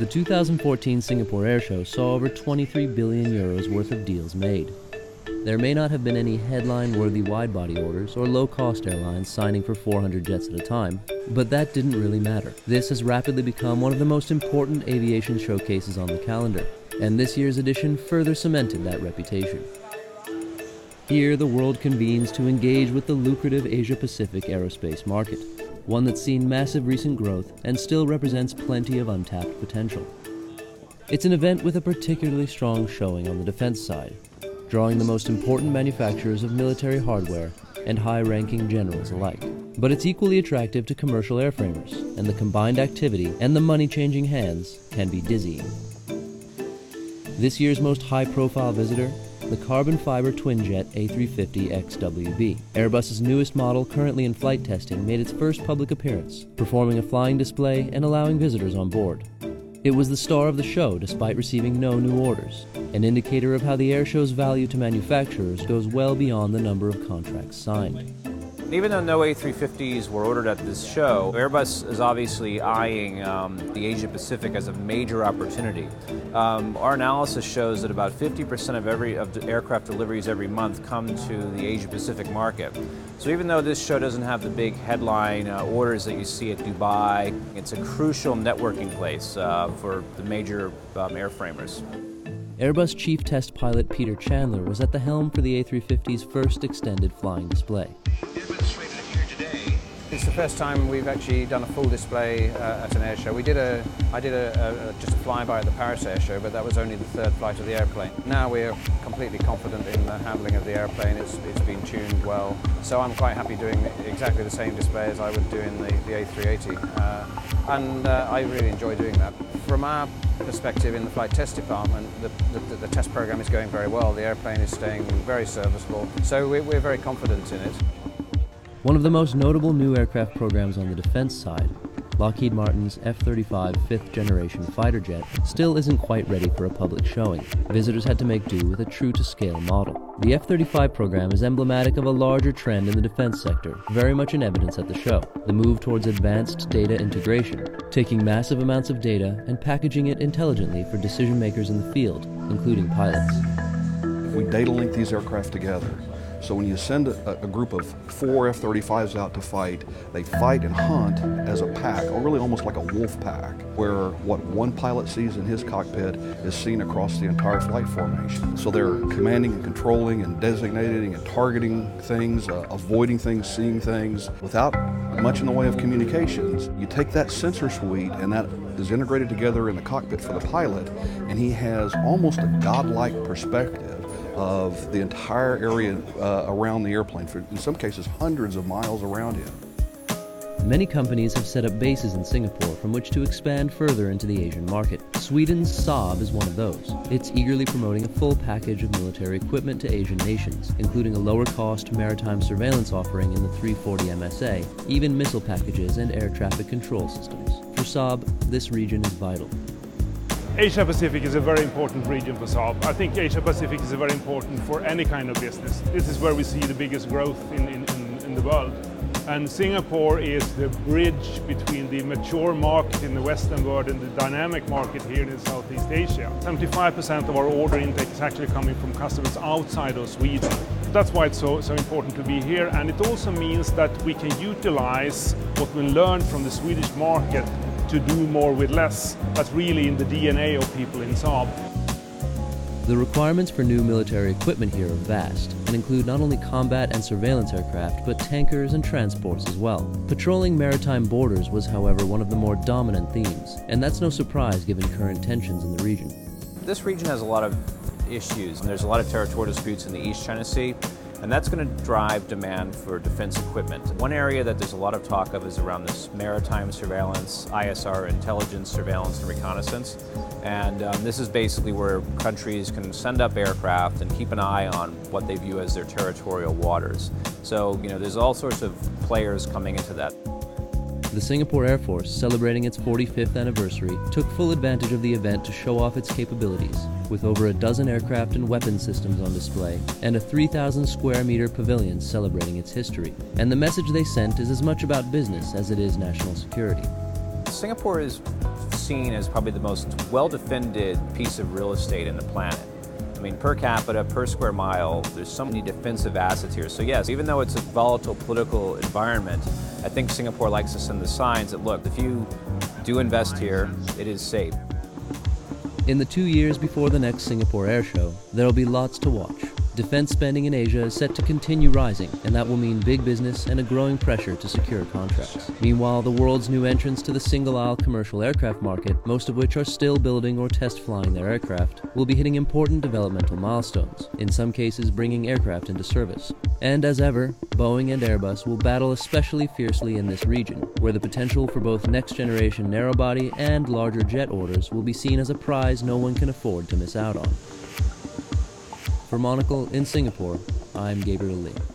The 2014 Singapore Airshow saw over 23 billion euros worth of deals made. There may not have been any headline worthy wide body orders or low cost airlines signing for 400 jets at a time, but that didn't really matter. This has rapidly become one of the most important aviation showcases on the calendar, and this year's edition further cemented that reputation. Here, the world convenes to engage with the lucrative Asia Pacific aerospace market, one that's seen massive recent growth and still represents plenty of untapped potential. It's an event with a particularly strong showing on the defense side, drawing the most important manufacturers of military hardware and high ranking generals alike. But it's equally attractive to commercial airframers, and the combined activity and the money changing hands can be dizzying. This year's most high profile visitor the carbon fiber twinjet A350XWB. Airbus's newest model, currently in flight testing, made its first public appearance, performing a flying display and allowing visitors on board. It was the star of the show despite receiving no new orders, an indicator of how the airshow's value to manufacturers goes well beyond the number of contracts signed. Even though no A350s were ordered at this show, Airbus is obviously eyeing um, the Asia Pacific as a major opportunity. Um, our analysis shows that about 50% of every of the aircraft deliveries every month come to the Asia Pacific market. So even though this show doesn't have the big headline uh, orders that you see at Dubai, it's a crucial networking place uh, for the major um, airframers. Airbus chief test pilot Peter Chandler was at the helm for the A350's first extended flying display. It's the first time we've actually done a full display uh, at an air show. We did a, I did a, a, just a flyby at the Paris Air Show, but that was only the third flight of the airplane. Now we're completely confident in the handling of the airplane. It's, it's been tuned well. So I'm quite happy doing exactly the same display as I would do in the, the A380. Uh, and uh, I really enjoy doing that. From our perspective in the flight test department, the, the, the, test program is going very well. The airplane is staying very serviceable, so we're, we're very confident in it. One of the most notable new aircraft programs on the defense side, Lockheed Martin's F-35 fifth generation fighter jet still isn't quite ready for a public showing. Visitors had to make do with a true-to-scale model. The F-35 program is emblematic of a larger trend in the defense sector, very much in evidence at the show. The move towards advanced data integration, taking massive amounts of data and packaging it intelligently for decision makers in the field, including pilots. We data link these aircraft together so when you send a, a group of four F-35s out to fight, they fight and hunt as a pack, or really almost like a wolf pack, where what one pilot sees in his cockpit is seen across the entire flight formation. So they're commanding and controlling and designating and targeting things, uh, avoiding things, seeing things without much in the way of communications. You take that sensor suite and that is integrated together in the cockpit for the pilot, and he has almost a godlike perspective of the entire area uh, around the airplane, for in some cases hundreds of miles around him. Many companies have set up bases in Singapore from which to expand further into the Asian market. Sweden's Saab is one of those. It's eagerly promoting a full package of military equipment to Asian nations, including a lower cost maritime surveillance offering in the 340 MSA, even missile packages and air traffic control systems. For Saab, this region is vital. Asia Pacific is a very important region for Saab. I think Asia Pacific is very important for any kind of business. This is where we see the biggest growth in, in, in the world. And Singapore is the bridge between the mature market in the Western world and the dynamic market here in Southeast Asia. 75% of our order intake is actually coming from customers outside of Sweden. That's why it's so, so important to be here. And it also means that we can utilize what we learned from the Swedish market to do more with less. That's really in the DNA of people in Saab. The requirements for new military equipment here are vast and include not only combat and surveillance aircraft, but tankers and transports as well. Patrolling maritime borders was, however, one of the more dominant themes, and that's no surprise given current tensions in the region. This region has a lot of issues, and there's a lot of territorial disputes in the East China Sea and that's going to drive demand for defense equipment. One area that there's a lot of talk of is around this maritime surveillance, ISR, intelligence, surveillance, and reconnaissance. And um, this is basically where countries can send up aircraft and keep an eye on what they view as their territorial waters. So, you know, there's all sorts of players coming into that. The Singapore Air Force, celebrating its 45th anniversary, took full advantage of the event to show off its capabilities, with over a dozen aircraft and weapon systems on display, and a 3,000 square meter pavilion celebrating its history. And the message they sent is as much about business as it is national security. Singapore is seen as probably the most well-defended piece of real estate in the planet. I mean, per capita, per square mile, there's so many defensive assets here. So yes, even though it's a volatile political environment, I think Singapore likes to send the signs that, look, if you do invest here, it is safe. In the two years before the next Singapore Air Show, there'll be lots to watch. Defense spending in Asia is set to continue rising, and that will mean big business and a growing pressure to secure contracts. Meanwhile, the world's new entrants to the single aisle commercial aircraft market, most of which are still building or test flying their aircraft, will be hitting important developmental milestones, in some cases bringing aircraft into service. And as ever, Boeing and Airbus will battle especially fiercely in this region, where the potential for both next generation narrowbody and larger jet orders will be seen as a prize no one can afford to miss out on. For Monocle in Singapore, I'm Gabriel Leigh.